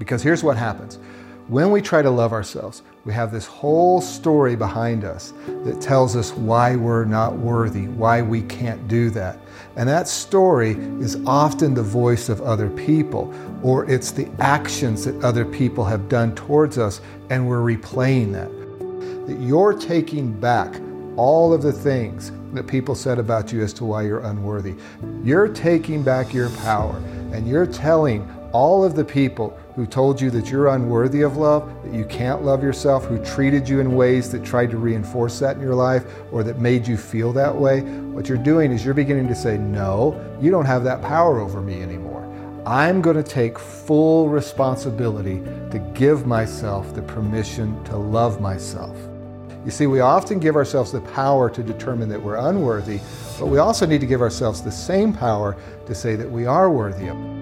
Because here's what happens when we try to love ourselves, we have this whole story behind us that tells us why we're not worthy, why we can't do that. And that story is often the voice of other people, or it's the actions that other people have done towards us, and we're replaying that. That you're taking back all of the things that people said about you as to why you're unworthy. You're taking back your power, and you're telling all of the people who told you that you're unworthy of love, that you can't love yourself, who treated you in ways that tried to reinforce that in your life or that made you feel that way, what you're doing is you're beginning to say, No, you don't have that power over me anymore. I'm going to take full responsibility to give myself the permission to love myself. You see, we often give ourselves the power to determine that we're unworthy, but we also need to give ourselves the same power to say that we are worthy of.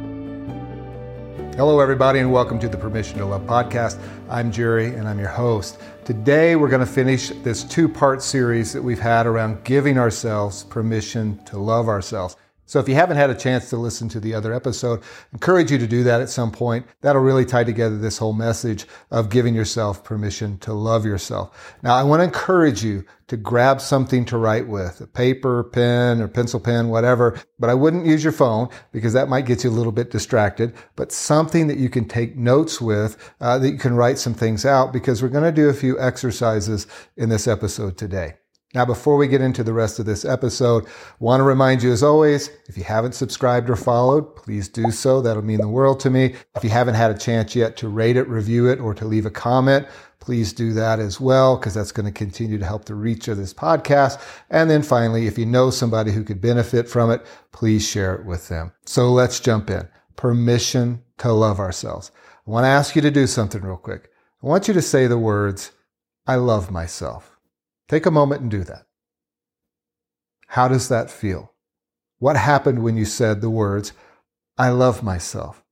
Hello, everybody, and welcome to the Permission to Love podcast. I'm Jerry, and I'm your host. Today, we're going to finish this two part series that we've had around giving ourselves permission to love ourselves. So if you haven't had a chance to listen to the other episode, encourage you to do that at some point. That'll really tie together this whole message of giving yourself permission to love yourself. Now, I want to encourage you to grab something to write with, a paper, pen, or pencil pen, whatever. But I wouldn't use your phone because that might get you a little bit distracted, but something that you can take notes with, uh, that you can write some things out because we're going to do a few exercises in this episode today. Now, before we get into the rest of this episode, want to remind you as always, if you haven't subscribed or followed, please do so. That'll mean the world to me. If you haven't had a chance yet to rate it, review it, or to leave a comment, please do that as well, because that's going to continue to help the reach of this podcast. And then finally, if you know somebody who could benefit from it, please share it with them. So let's jump in. Permission to love ourselves. I want to ask you to do something real quick. I want you to say the words, I love myself. Take a moment and do that. How does that feel? What happened when you said the words, I love myself?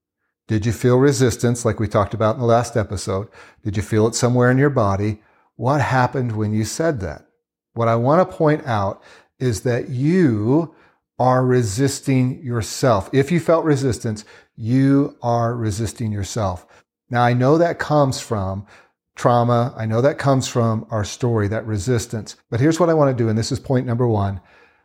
Did you feel resistance like we talked about in the last episode? Did you feel it somewhere in your body? What happened when you said that? What I want to point out is that you are resisting yourself. If you felt resistance, you are resisting yourself. Now I know that comes from trauma. I know that comes from our story, that resistance. But here's what I want to do, and this is point number one.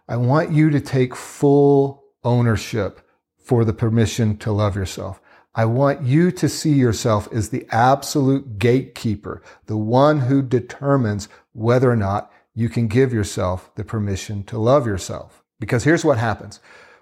I want you to take full ownership for the permission to love yourself. I want you to see yourself as the absolute gatekeeper, the one who determines whether or not you can give yourself the permission to love yourself. Because here's what happens.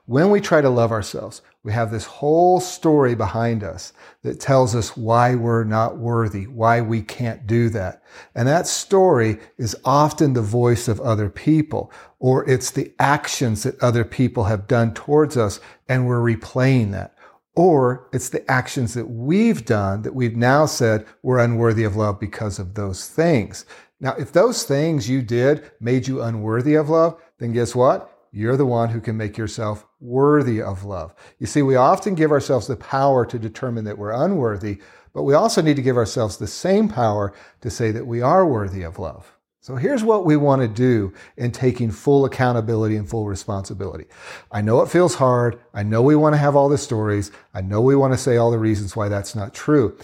When we try to love ourselves, we have this whole story behind us that tells us why we're not worthy, why we can't do that. And that story is often the voice of other people, or it's the actions that other people have done towards us, and we're replaying that. Or it's the actions that we've done that we've now said we're unworthy of love because of those things. Now, if those things you did made you unworthy of love, then guess what? You're the one who can make yourself worthy of love. You see, we often give ourselves the power to determine that we're unworthy, but we also need to give ourselves the same power to say that we are worthy of love. So here's what we want to do in taking full accountability and full responsibility. I know it feels hard. I know we want to have all the stories. I know we want to say all the reasons why that's not true.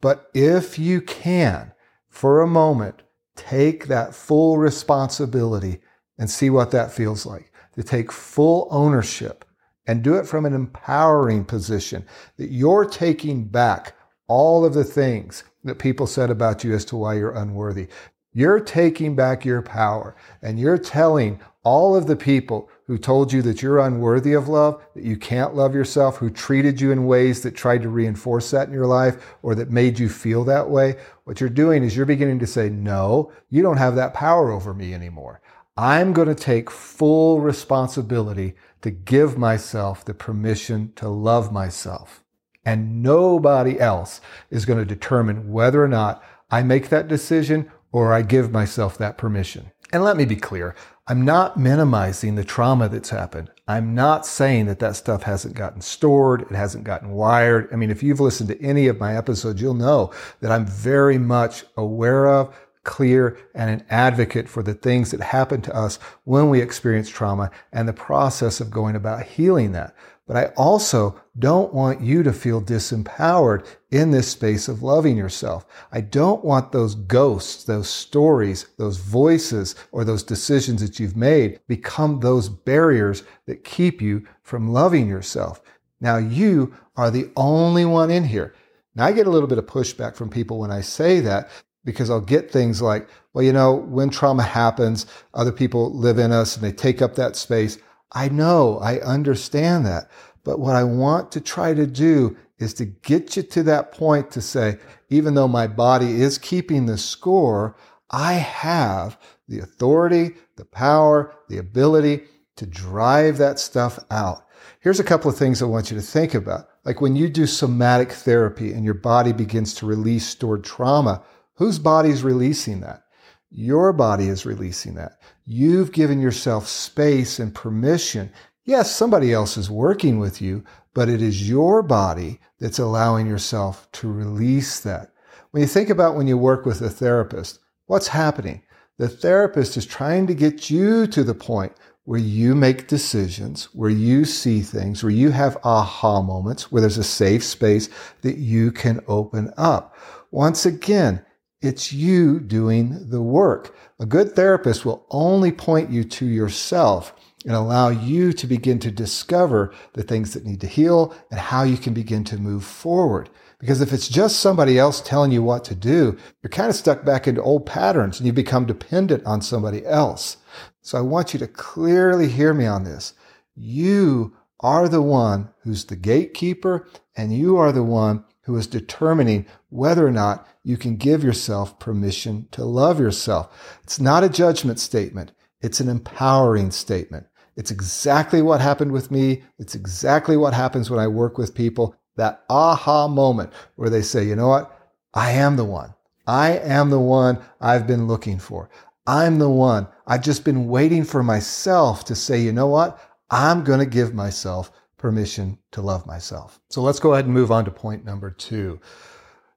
But if you can, for a moment, take that full responsibility and see what that feels like to take full ownership and do it from an empowering position that you're taking back all of the things that people said about you as to why you're unworthy. You're taking back your power and you're telling all of the people who told you that you're unworthy of love, that you can't love yourself, who treated you in ways that tried to reinforce that in your life or that made you feel that way. What you're doing is you're beginning to say, no, you don't have that power over me anymore. I'm going to take full responsibility to give myself the permission to love myself. And nobody else is going to determine whether or not I make that decision or I give myself that permission. And let me be clear. I'm not minimizing the trauma that's happened. I'm not saying that that stuff hasn't gotten stored. It hasn't gotten wired. I mean, if you've listened to any of my episodes, you'll know that I'm very much aware of, clear, and an advocate for the things that happen to us when we experience trauma and the process of going about healing that. But I also don't want you to feel disempowered in this space of loving yourself. I don't want those ghosts, those stories, those voices, or those decisions that you've made become those barriers that keep you from loving yourself. Now you are the only one in here. Now I get a little bit of pushback from people when I say that because I'll get things like, well, you know, when trauma happens, other people live in us and they take up that space. I know, I understand that. But what I want to try to do is to get you to that point to say, even though my body is keeping the score, I have the authority, the power, the ability to drive that stuff out. Here's a couple of things I want you to think about. Like when you do somatic therapy and your body begins to release stored trauma, whose body is releasing that? Your body is releasing that. You've given yourself space and permission. Yes, somebody else is working with you, but it is your body that's allowing yourself to release that. When you think about when you work with a therapist, what's happening? The therapist is trying to get you to the point where you make decisions, where you see things, where you have aha moments, where there's a safe space that you can open up. Once again, it's you doing the work. A good therapist will only point you to yourself and allow you to begin to discover the things that need to heal and how you can begin to move forward. Because if it's just somebody else telling you what to do, you're kind of stuck back into old patterns and you become dependent on somebody else. So I want you to clearly hear me on this. You are the one who's the gatekeeper and you are the one who is determining whether or not you can give yourself permission to love yourself. It's not a judgment statement. It's an empowering statement. It's exactly what happened with me. It's exactly what happens when I work with people. That aha moment where they say, you know what? I am the one. I am the one I've been looking for. I'm the one. I've just been waiting for myself to say, you know what? I'm going to give myself permission to love myself. So let's go ahead and move on to point number two.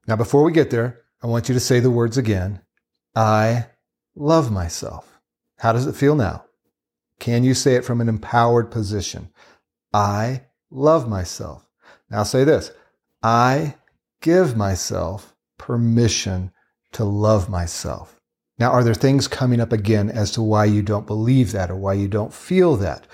Now, before we get there, I want you to say the words again. I love myself. How does it feel now? Can you say it from an empowered position? I love myself. Now say this. I give myself permission to love myself. Now, are there things coming up again as to why you don't believe that or why you don't feel that?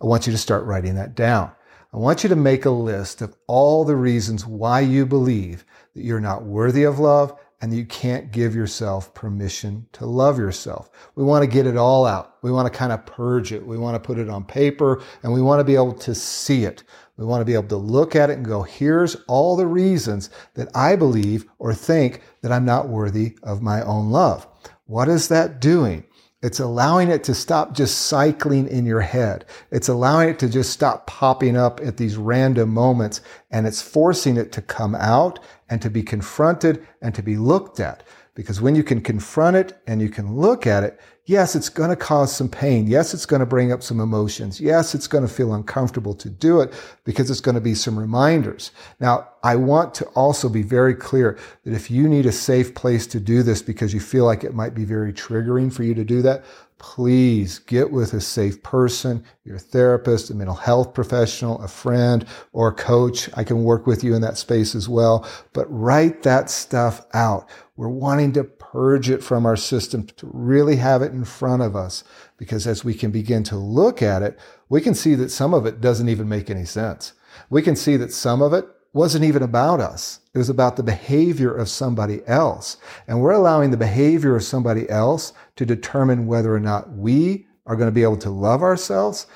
I want you to start writing that down. I want you to make a list of all the reasons why you believe that you're not worthy of love and you can't give yourself permission to love yourself. We want to get it all out. We want to kind of purge it. We want to put it on paper and we want to be able to see it. We want to be able to look at it and go, here's all the reasons that I believe or think that I'm not worthy of my own love. What is that doing? It's allowing it to stop just cycling in your head. It's allowing it to just stop popping up at these random moments and it's forcing it to come out and to be confronted and to be looked at. Because when you can confront it and you can look at it, yes, it's going to cause some pain. Yes, it's going to bring up some emotions. Yes, it's going to feel uncomfortable to do it because it's going to be some reminders. Now, I want to also be very clear that if you need a safe place to do this because you feel like it might be very triggering for you to do that, please get with a safe person, your therapist, a mental health professional, a friend, or coach. I can work with you in that space as well. But write that stuff out. We're wanting to purge it from our system to really have it in front of us. Because as we can begin to look at it, we can see that some of it doesn't even make any sense. We can see that some of it wasn't even about us. It was about the behavior of somebody else. And we're allowing the behavior of somebody else to determine whether or not we are going to be able to love ourselves.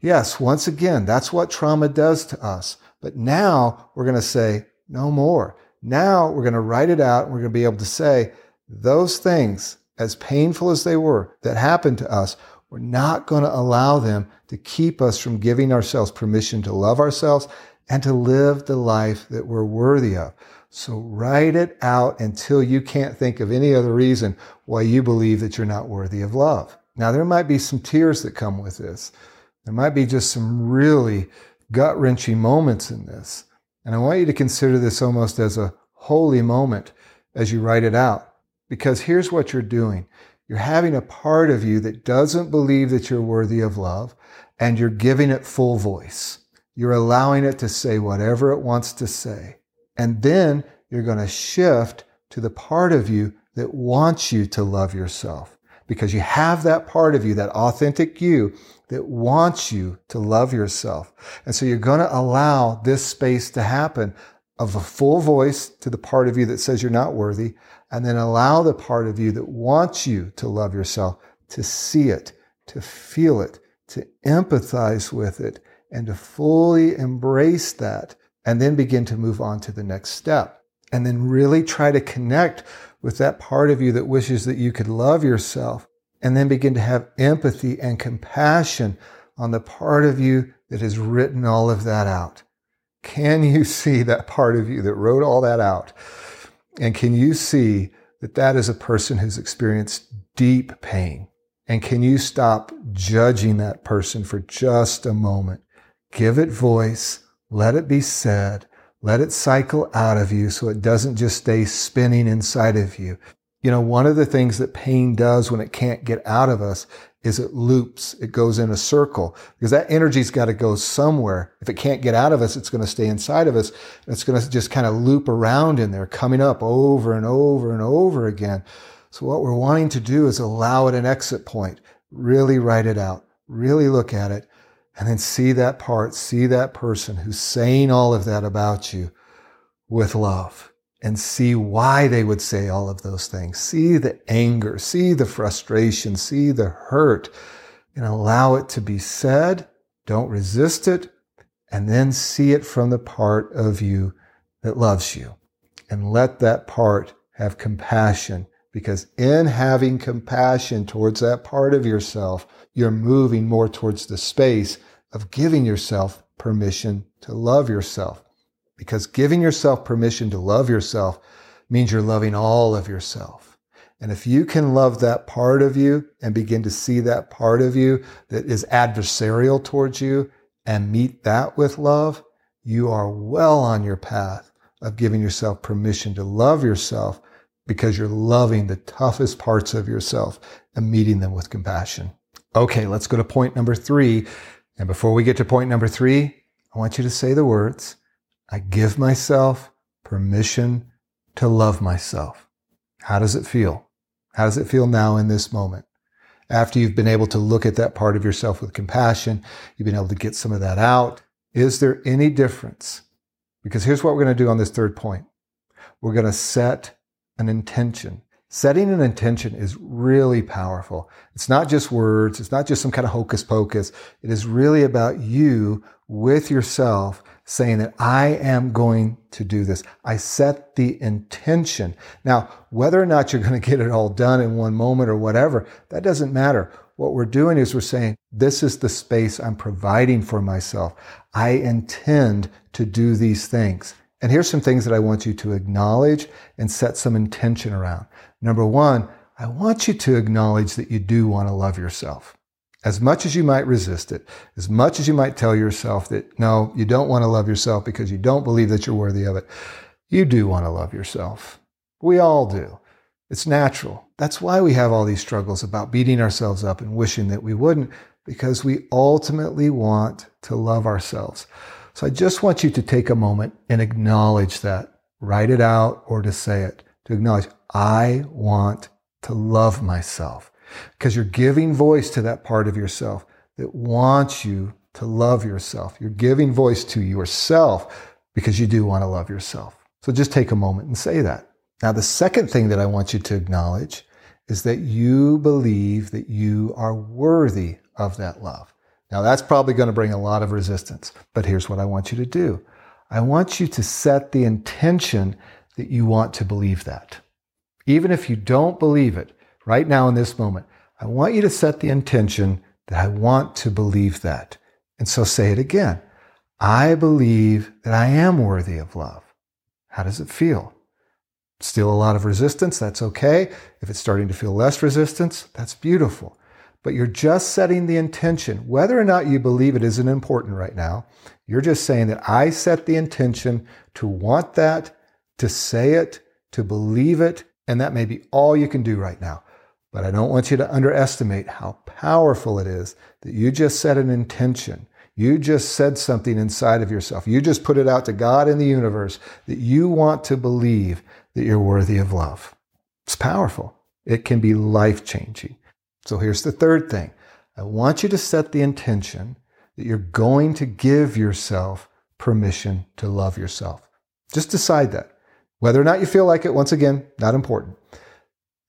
Yes, once again, that's what trauma does to us. But now we're going to say no more. Now we're going to write it out. and We're going to be able to say those things, as painful as they were, that happened to us, we're not going to allow them to keep us from giving ourselves permission to love ourselves and to live the life that we're worthy of. So write it out until you can't think of any other reason why you believe that you're not worthy of love. Now, there might be some tears that come with this. There might be just some really gut wrenching moments in this. And I want you to consider this almost as a holy moment as you write it out. Because here's what you're doing. You're having a part of you that doesn't believe that you're worthy of love and you're giving it full voice. You're allowing it to say whatever it wants to say. And then you're going to shift to the part of you that wants you to love yourself because you have that part of you, that authentic you that wants you to love yourself. And so you're going to allow this space to happen of a full voice to the part of you that says you're not worthy, and then allow the part of you that wants you to love yourself to see it, to feel it, to empathize with it, and to fully embrace that, and then begin to move on to the next step. And then really try to connect with that part of you that wishes that you could love yourself, and then begin to have empathy and compassion on the part of you that has written all of that out. Can you see that part of you that wrote all that out? And can you see that that is a person who's experienced deep pain? And can you stop judging that person for just a moment? Give it voice. Let it be said. Let it cycle out of you so it doesn't just stay spinning inside of you. You know, one of the things that pain does when it can't get out of us is it loops. It goes in a circle because that energy's got to go somewhere. If it can't get out of us, it's going to stay inside of us. It's going to just kind of loop around in there, coming up over and over and over again. So what we're wanting to do is allow it an exit point. Really write it out. Really look at it and then see that part, see that person who's saying all of that about you with love and see why they would say all of those things. See the anger, see the frustration, see the hurt, and allow it to be said. Don't resist it. And then see it from the part of you that loves you. And let that part have compassion because in having compassion towards that part of yourself, you're moving more towards the space of giving yourself permission to love yourself because giving yourself permission to love yourself means you're loving all of yourself. And if you can love that part of you and begin to see that part of you that is adversarial towards you and meet that with love, you are well on your path of giving yourself permission to love yourself because you're loving the toughest parts of yourself and meeting them with compassion. Okay, let's go to point number three. And before we get to point number three, I want you to say the words I give myself permission to love myself. How does it feel? How does it feel now in this moment? After you've been able to look at that part of yourself with compassion, you've been able to get some of that out. Is there any difference? Because here's what we're going to do on this third point. We're going to set an intention. Setting an intention is really powerful. It's not just words. It's not just some kind of hocus pocus. It is really about you with yourself saying that I am going to do this. I set the intention. Now, whether or not you're going to get it all done in one moment or whatever, that doesn't matter. What we're doing is we're saying, this is the space I'm providing for myself. I intend to do these things. And here's some things that I want you to acknowledge and set some intention around. Number one, I want you to acknowledge that you do want to love yourself. As much as you might resist it, as much as you might tell yourself that no, you don't want to love yourself because you don't believe that you're worthy of it, you do want to love yourself. We all do. It's natural. That's why we have all these struggles about beating ourselves up and wishing that we wouldn't, because we ultimately want to love ourselves. So I just want you to take a moment and acknowledge that. Write it out or to say it. To acknowledge, I want to love myself because you're giving voice to that part of yourself that wants you to love yourself. You're giving voice to yourself because you do want to love yourself. So just take a moment and say that. Now, the second thing that I want you to acknowledge is that you believe that you are worthy of that love. Now, that's probably going to bring a lot of resistance, but here's what I want you to do. I want you to set the intention that you want to believe that. Even if you don't believe it, right now in this moment, I want you to set the intention that I want to believe that. And so say it again. I believe that I am worthy of love. How does it feel? Still a lot of resistance. That's okay. If it's starting to feel less resistance, that's beautiful. But you're just setting the intention. Whether or not you believe it isn't important right now. You're just saying that I set the intention to want that, to say it, to believe it, and that may be all you can do right now. But I don't want you to underestimate how powerful it is that you just set an intention. You just said something inside of yourself. You just put it out to God in the universe that you want to believe that you're worthy of love. It's powerful. It can be life changing. So here's the third thing I want you to set the intention that you're going to give yourself permission to love yourself. Just decide that. Whether or not you feel like it, once again, not important.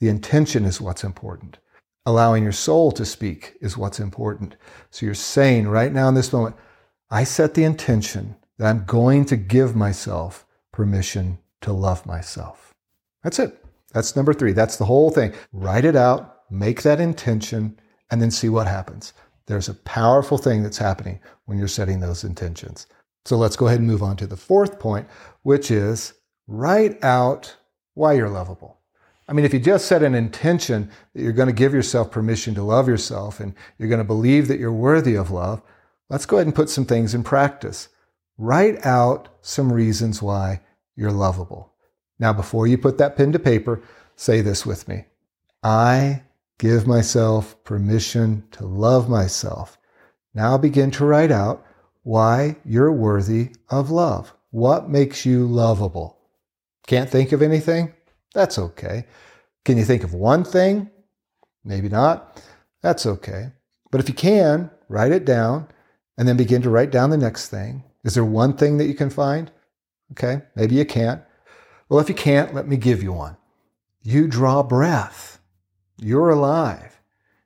The intention is what's important. Allowing your soul to speak is what's important. So you're saying right now in this moment, I set the intention that I'm going to give myself permission to love myself. That's it. That's number three. That's the whole thing. Write it out, make that intention, and then see what happens. There's a powerful thing that's happening when you're setting those intentions. So let's go ahead and move on to the fourth point, which is write out why you're lovable. I mean, if you just set an intention that you're going to give yourself permission to love yourself and you're going to believe that you're worthy of love, let's go ahead and put some things in practice. Write out some reasons why you're lovable. Now, before you put that pen to paper, say this with me I give myself permission to love myself. Now begin to write out why you're worthy of love. What makes you lovable? Can't think of anything? That's okay. Can you think of one thing? Maybe not. That's okay. But if you can, write it down and then begin to write down the next thing. Is there one thing that you can find? Okay, maybe you can't. Well, if you can't, let me give you one. You draw breath. You're alive.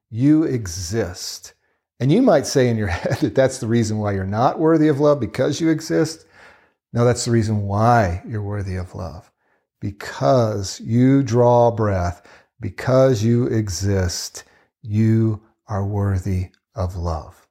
You exist. And you might say in your head that that's the reason why you're not worthy of love because you exist. No, that's the reason why you're worthy of love. Because you draw breath, because you exist, you are worthy of love.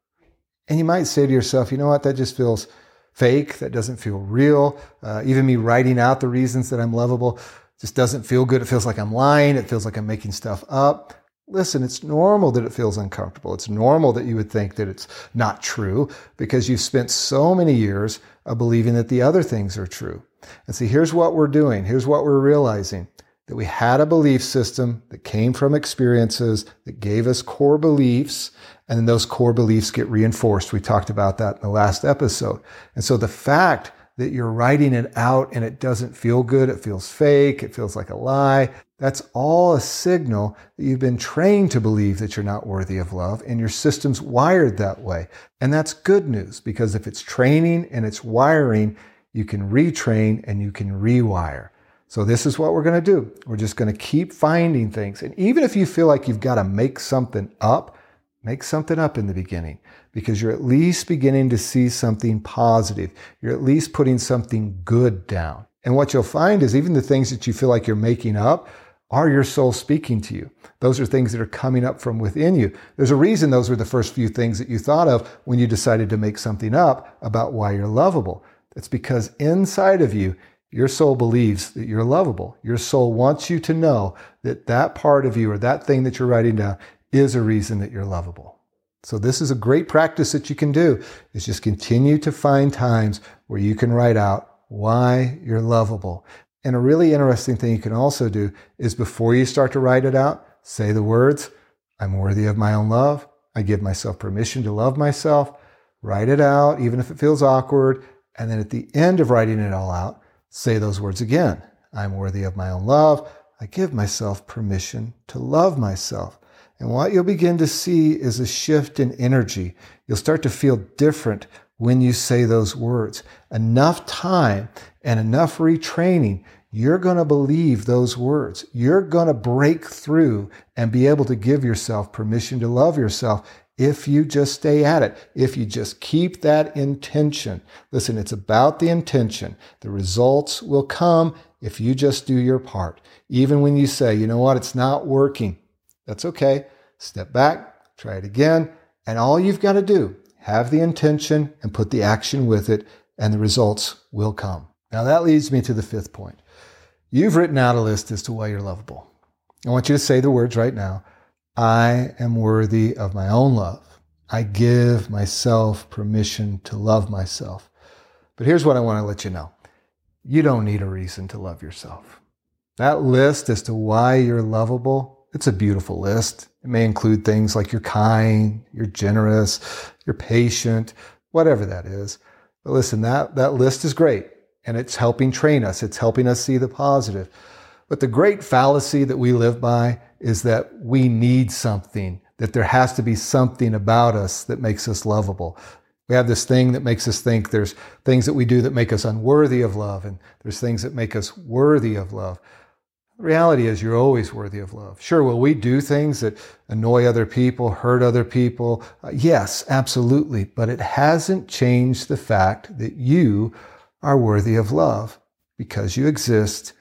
And you might say to yourself, you know what, that just feels fake. That doesn't feel real. Uh, even me writing out the reasons that I'm lovable just doesn't feel good. It feels like I'm lying. It feels like I'm making stuff up. Listen, it's normal that it feels uncomfortable. It's normal that you would think that it's not true because you've spent so many years of believing that the other things are true. And see, here's what we're doing. Here's what we're realizing that we had a belief system that came from experiences that gave us core beliefs, and then those core beliefs get reinforced. We talked about that in the last episode. And so the fact that you're writing it out and it doesn't feel good, it feels fake, it feels like a lie, that's all a signal that you've been trained to believe that you're not worthy of love and your system's wired that way. And that's good news because if it's training and it's wiring, you can retrain and you can rewire. So this is what we're going to do. We're just going to keep finding things. And even if you feel like you've got to make something up, make something up in the beginning because you're at least beginning to see something positive. You're at least putting something good down. And what you'll find is even the things that you feel like you're making up are your soul speaking to you. Those are things that are coming up from within you. There's a reason those were the first few things that you thought of when you decided to make something up about why you're lovable. It's because inside of you, your soul believes that you're lovable. Your soul wants you to know that that part of you or that thing that you're writing down is a reason that you're lovable. So this is a great practice that you can do is just continue to find times where you can write out why you're lovable. And a really interesting thing you can also do is before you start to write it out, say the words, I'm worthy of my own love. I give myself permission to love myself. Write it out, even if it feels awkward. And then at the end of writing it all out, say those words again. I'm worthy of my own love. I give myself permission to love myself. And what you'll begin to see is a shift in energy. You'll start to feel different when you say those words. Enough time and enough retraining, you're going to believe those words. You're going to break through and be able to give yourself permission to love yourself if you just stay at it, if you just keep that intention. Listen, it's about the intention. The results will come if you just do your part. Even when you say, you know what, it's not working, that's okay. Step back, try it again. And all you've got to do, have the intention and put the action with it, and the results will come. Now that leads me to the fifth point. You've written out a list as to why you're lovable. I want you to say the words right now. I am worthy of my own love. I give myself permission to love myself. But here's what I want to let you know. You don't need a reason to love yourself. That list as to why you're lovable it's a beautiful list. It may include things like you're kind, you're generous, you're patient, whatever that is. But listen, that, that list is great and it's helping train us. It's helping us see the positive. But the great fallacy that we live by is that we need something, that there has to be something about us that makes us lovable. We have this thing that makes us think there's things that we do that make us unworthy of love, and there's things that make us worthy of love. Reality is, you're always worthy of love. Sure, will we do things that annoy other people, hurt other people? Uh, yes, absolutely. But it hasn't changed the fact that you are worthy of love because you exist,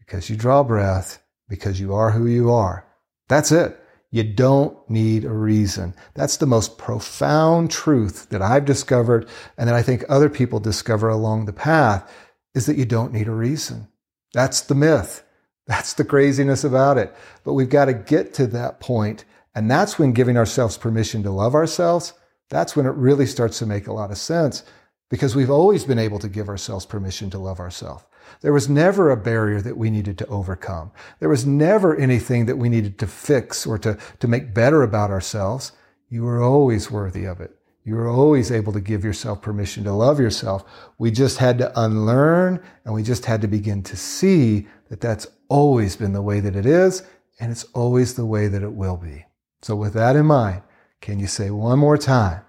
because you draw breath, because you are who you are. That's it. You don't need a reason. That's the most profound truth that I've discovered and that I think other people discover along the path is that you don't need a reason. That's the myth. That's the craziness about it. But we've got to get to that point, And that's when giving ourselves permission to love ourselves, that's when it really starts to make a lot of sense because we've always been able to give ourselves permission to love ourselves. There was never a barrier that we needed to overcome. There was never anything that we needed to fix or to, to make better about ourselves. You were always worthy of it. You were always able to give yourself permission to love yourself. We just had to unlearn and we just had to begin to see that that's always been the way that it is, and it's always the way that it will be. So, with that in mind, can you say one more time,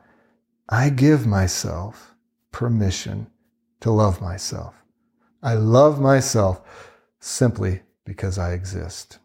I give myself permission to love myself? I love myself simply because I exist.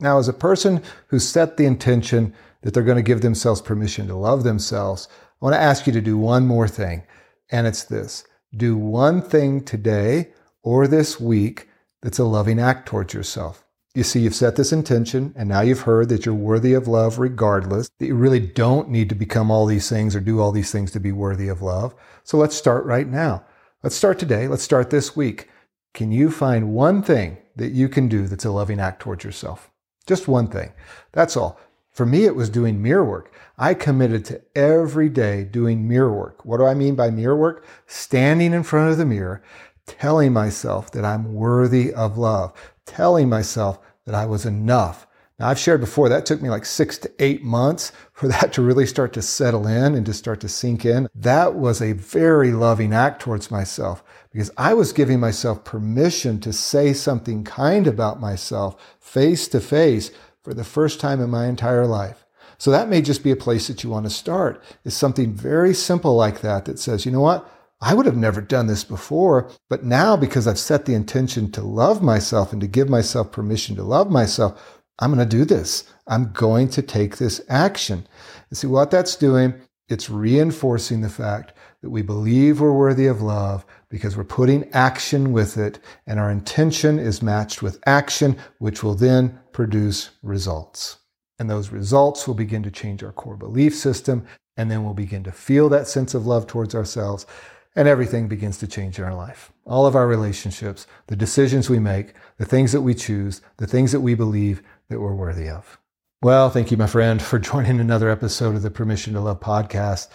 Now, as a person who set the intention that they're going to give themselves permission to love themselves, I want to ask you to do one more thing, and it's this do one thing today or this week that's a loving act towards yourself. You see, you've set this intention, and now you've heard that you're worthy of love regardless, that you really don't need to become all these things or do all these things to be worthy of love. So let's start right now. Let's start today. Let's start this week. Can you find one thing that you can do that's a loving act towards yourself? Just one thing. That's all. For me, it was doing mirror work. I committed to every day doing mirror work. What do I mean by mirror work? Standing in front of the mirror telling myself that I'm worthy of love, telling myself that I was enough. Now, I've shared before that took me like six to eight months for that to really start to settle in and to start to sink in. That was a very loving act towards myself because I was giving myself permission to say something kind about myself face to face for the first time in my entire life. So that may just be a place that you want to start is something very simple like that that says, you know what? I would have never done this before, but now because I've set the intention to love myself and to give myself permission to love myself, I'm going to do this. I'm going to take this action. And see what that's doing? It's reinforcing the fact that we believe we're worthy of love because we're putting action with it and our intention is matched with action, which will then produce results. And those results will begin to change our core belief system. And then we'll begin to feel that sense of love towards ourselves and everything begins to change in our life. All of our relationships, the decisions we make, the things that we choose, the things that we believe that we're worthy of. Well, thank you, my friend, for joining another episode of the Permission to Love podcast.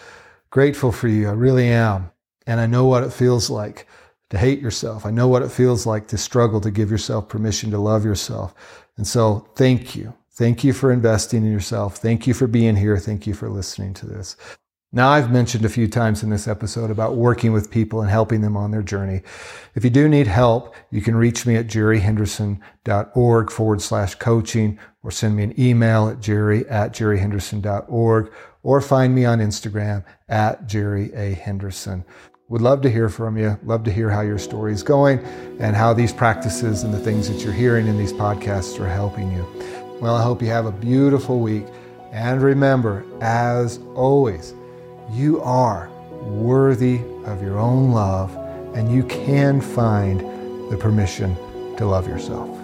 Grateful for you. I really am. And I know what it feels like to hate yourself. I know what it feels like to struggle to give yourself permission to love yourself. And so thank you. Thank you for investing in yourself. Thank you for being here. Thank you for listening to this. Now, I've mentioned a few times in this episode about working with people and helping them on their journey. If you do need help, you can reach me at jerryhenderson.org forward slash coaching or send me an email at jerry at jerryhenderson.org or find me on Instagram at Jerry A. Henderson. Would love to hear from you. Love to hear how your story is going and how these practices and the things that you're hearing in these podcasts are helping you. Well, I hope you have a beautiful week. And remember, as always, you are worthy of your own love, and you can find the permission to love yourself.